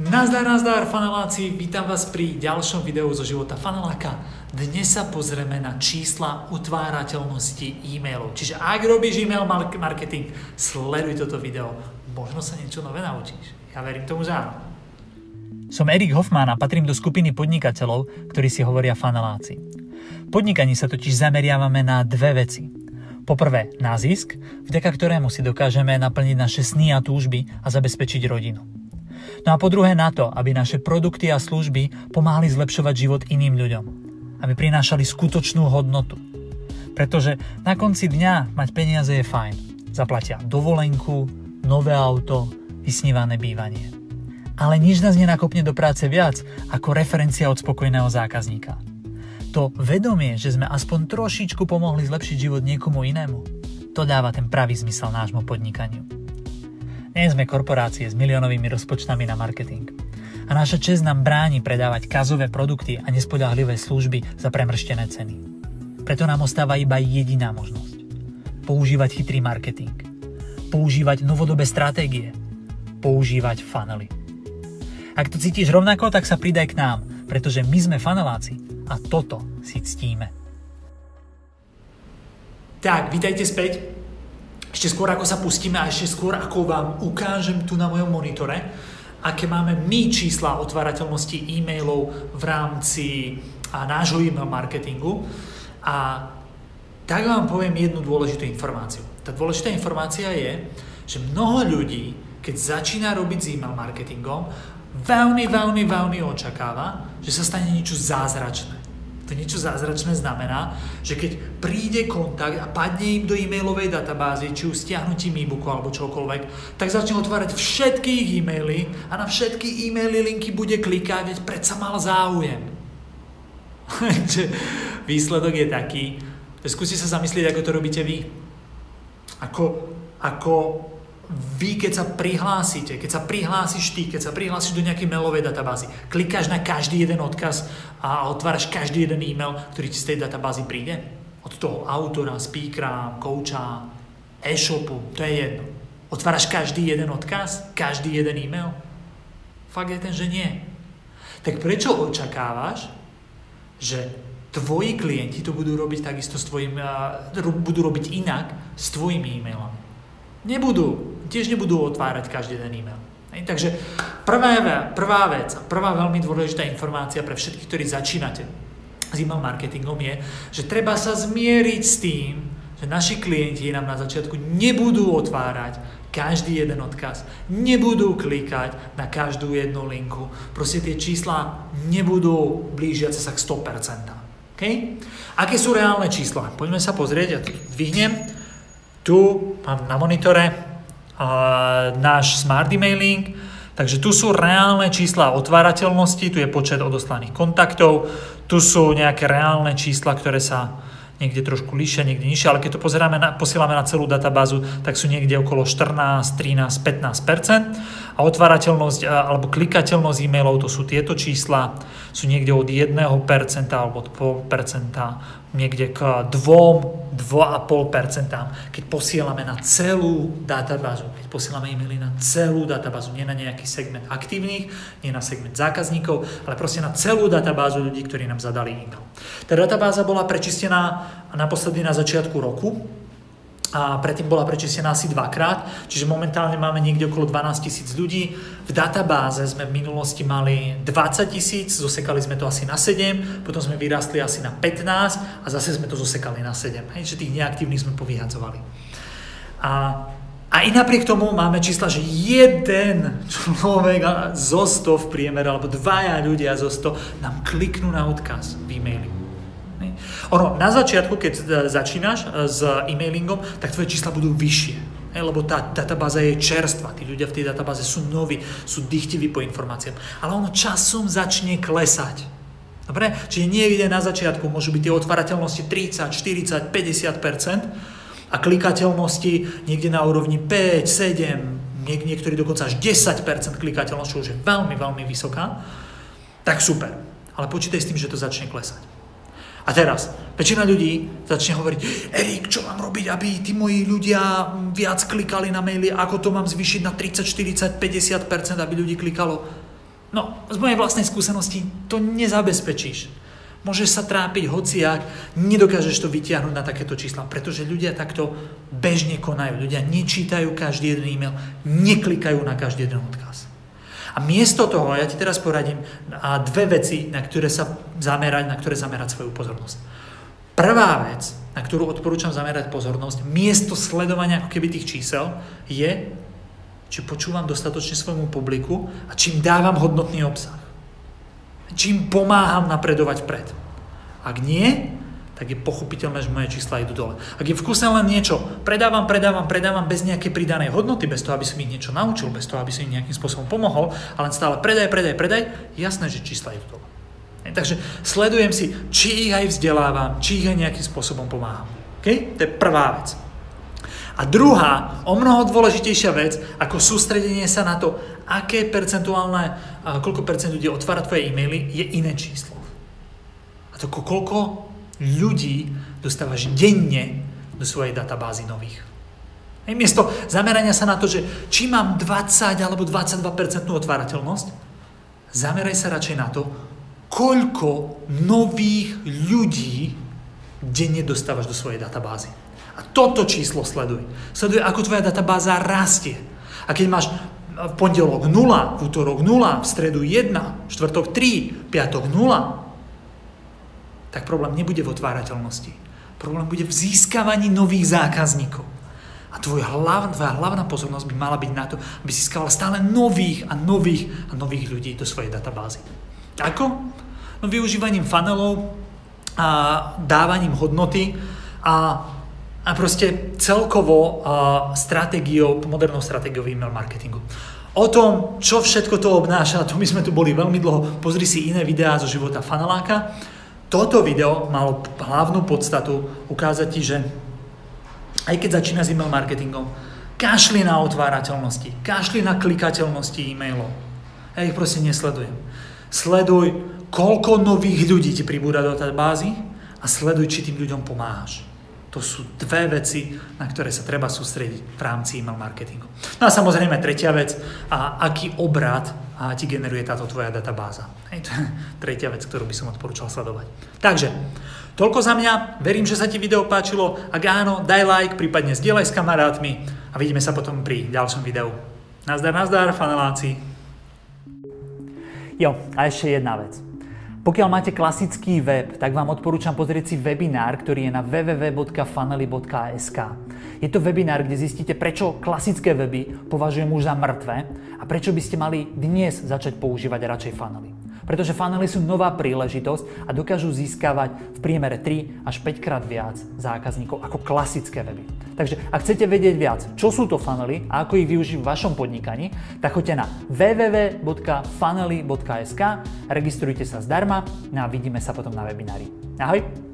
Nazdar, nazdar, faneláci, vítam vás pri ďalšom videu zo života faneláka. Dnes sa pozrieme na čísla utvárateľnosti e-mailov. Čiže ak robíš e-mail marketing, sleduj toto video. Možno sa niečo nové naučíš. Ja verím tomu, že áno. Som Erik Hoffman a patrím do skupiny podnikateľov, ktorí si hovoria faneláci. Podnikaní sa totiž zameriavame na dve veci. Poprvé na zisk, vďaka ktorému si dokážeme naplniť naše sny a túžby a zabezpečiť rodinu. No a po druhé na to, aby naše produkty a služby pomáhali zlepšovať život iným ľuďom. Aby prinášali skutočnú hodnotu. Pretože na konci dňa mať peniaze je fajn. Zaplatia dovolenku, nové auto, vysnívané bývanie. Ale nič nás nenakopne do práce viac ako referencia od spokojného zákazníka. To vedomie, že sme aspoň trošičku pomohli zlepšiť život niekomu inému, to dáva ten pravý zmysel nášmu podnikaniu. Nie sme korporácie s miliónovými rozpočtami na marketing. A naša čest nám bráni predávať kazové produkty a nespodahlivé služby za premrštené ceny. Preto nám ostáva iba jediná možnosť. Používať chytrý marketing. Používať novodobé stratégie. Používať funnely. Ak to cítiš rovnako, tak sa pridaj k nám, pretože my sme faneláci a toto si ctíme. Tak, vítajte späť. Ešte skôr ako sa pustíme a ešte skôr ako vám ukážem tu na mojom monitore, aké máme my čísla otvárateľnosti e-mailov v rámci a nášho e-mail marketingu. A tak vám poviem jednu dôležitú informáciu. Tá dôležitá informácia je, že mnoho ľudí, keď začína robiť s e-mail marketingom, veľmi, veľmi, veľmi očakáva, že sa stane niečo zázračné to niečo zázračné znamená, že keď príde kontakt a padne im do e-mailovej databázy, či už stiahnutím e-booku alebo čokoľvek, tak začne otvárať všetky ich e-maily a na všetky e-maily linky bude klikať, veď predsa mal záujem. Výsledok je taký, že skúste sa zamyslieť, ako to robíte vy. Ako, ako vy, keď sa prihlásite, keď sa prihlásiš ty, keď sa prihlásiš do nejakej mailovej databázy, klikáš na každý jeden odkaz a otváraš každý jeden e-mail, ktorý ti z tej databázy príde? Od toho autora, speakera, kouča, e-shopu, to je jedno. Otváraš každý jeden odkaz, každý jeden e-mail? Fakt je ten, že nie. Tak prečo očakávaš, že tvoji klienti to budú robiť takisto s tvojim, budú robiť inak s tvojimi e-mailami? Nebudú tiež nebudú otvárať každý ten e-mail. Takže prvá, prvá vec a prvá veľmi dôležitá informácia pre všetkých, ktorí začínate s e-mail marketingom je, že treba sa zmieriť s tým, že naši klienti nám na začiatku nebudú otvárať každý jeden odkaz, nebudú klikať na každú jednu linku. Proste tie čísla nebudú blížiace sa k 100%. Okay? Aké sú reálne čísla? Poďme sa pozrieť, ja to dvihnem. Tu mám na monitore náš smart emailing, takže tu sú reálne čísla otvárateľnosti, tu je počet odoslaných kontaktov, tu sú nejaké reálne čísla, ktoré sa niekde trošku líšia, niekde nižšie, ale keď to pozeráme na, posielame na celú databázu, tak sú niekde okolo 14, 13, 15 a otvárateľnosť alebo klikateľnosť e-mailov, to sú tieto čísla, sú niekde od 1% alebo od 0,5% niekde k 2-2,5%, keď posielame na celú databázu, keď posielame e-maily na celú databázu, nie na nejaký segment aktívnych, nie na segment zákazníkov, ale proste na celú databázu ľudí, ktorí nám zadali e-mail. Tá databáza bola prečistená naposledy na začiatku roku, a predtým bola prečistená asi dvakrát, čiže momentálne máme niekde okolo 12 tisíc ľudí. V databáze sme v minulosti mali 20 tisíc, zosekali sme to asi na 7, potom sme vyrastli asi na 15 a zase sme to zosekali na 7. Hej, že tých neaktívnych sme povyhadzovali. A a i napriek tomu máme čísla, že jeden človek zo 100 v priemere, alebo dvaja ľudia zo 100 nám kliknú na odkaz v e-maili. Ono, na začiatku, keď e, začínaš e, s e-mailingom, tak tvoje čísla budú vyššie. Lebo tá databáza je čerstvá, tí ľudia v tej databáze sú noví, sú dychtiví po informáciám. Ale ono časom začne klesať. Dobre? Čiže niekde na začiatku môžu byť tie otvárateľnosti 30, 40, 50% a klikateľnosti niekde na úrovni 5, 7, niek- niektorí dokonca až 10 klikateľnosť, čo už je veľmi, veľmi vysoká, tak super. Ale počítaj s tým, že to začne klesať. A teraz, väčšina ľudí začne hovoriť, Erik, čo mám robiť, aby tí moji ľudia viac klikali na maily, ako to mám zvýšiť na 30, 40, 50%, aby ľudí klikalo. No, z mojej vlastnej skúsenosti to nezabezpečíš. Môžeš sa trápiť hociak, nedokážeš to vytiahnuť na takéto čísla, pretože ľudia takto bežne konajú. Ľudia nečítajú každý jeden e-mail, neklikajú na každý jeden odkaz. A miesto toho, ja ti teraz poradím a dve veci, na ktoré sa zamerať, na ktoré zamerať svoju pozornosť. Prvá vec, na ktorú odporúčam zamerať pozornosť, miesto sledovania ako keby tých čísel, je, či počúvam dostatočne svojmu publiku a čím dávam hodnotný obsah čím pomáham napredovať pred. Ak nie, tak je pochopiteľné, že moje čísla idú dole. Ak je v kuse len niečo, predávam, predávam, predávam bez nejakej pridanej hodnoty, bez toho, aby som ich niečo naučil, bez toho, aby som im nejakým spôsobom pomohol, ale stále predaj, predaj, predaj, jasné, že čísla idú dole. Takže sledujem si, či ich aj vzdelávam, či ich aj nejakým spôsobom pomáham. Okay? To je prvá vec. A druhá, o mnoho dôležitejšia vec, ako sústredenie sa na to, aké percentuálne, koľko percent ľudí otvára tvoje e-maily, je iné číslo. A to koľko ľudí dostávaš denne do svojej databázy nových. Hej, miesto zamerania sa na to, že či mám 20 alebo 22% otvárateľnosť, zameraj sa radšej na to, koľko nových ľudí denne dostávaš do svojej databázy. A toto číslo sleduj. Sleduj, ako tvoja databáza rastie. A keď máš v pondelok 0, v útorok 0, v stredu 1, v štvrtok 3, piatok 0, tak problém nebude v otvárateľnosti. Problém bude v získavaní nových zákazníkov. A tvoj hlav, tvoja hlavná pozornosť by mala byť na to, aby získaval stále nových a nových a nových ľudí do svojej databázy. Ako? No využívaním funnelov a dávaním hodnoty a a proste celkovo uh, stratégiou, modernou stratégiou email marketingu. O tom, čo všetko to obnáša, to my sme tu boli veľmi dlho, pozri si iné videá zo života faneláka. Toto video malo hlavnú podstatu ukázať ti, že aj keď začína s email marketingom, kašli na otvárateľnosti, kašli na klikateľnosti e-mailov. Ja ich proste nesledujem. Sleduj, koľko nových ľudí ti pribúda do bázy a sleduj, či tým ľuďom pomáhaš. To sú dve veci, na ktoré sa treba sústrediť v rámci email marketingu. No a samozrejme tretia vec, a aký obrad a ti generuje táto tvoja databáza. Hej, to je tretia vec, ktorú by som odporúčal sledovať. Takže, toľko za mňa. Verím, že sa ti video páčilo. Ak áno, daj like, prípadne zdieľaj s kamarátmi a vidíme sa potom pri ďalšom videu. Nazdar, nazdar, faneláci. Jo, a ešte jedna vec. Pokiaľ máte klasický web, tak vám odporúčam pozrieť si webinár, ktorý je na www.funnely.sk. Je to webinár, kde zistíte, prečo klasické weby považujem už za mŕtve a prečo by ste mali dnes začať používať radšej funnely. Pretože funnely sú nová príležitosť a dokážu získavať v priemere 3 až 5 krát viac zákazníkov ako klasické weby. Takže ak chcete vedieť viac, čo sú to funnely a ako ich využiť v vašom podnikaní, tak choďte na www.funnely.sk, registrujte sa zdarma no a vidíme sa potom na webinári. Ahoj!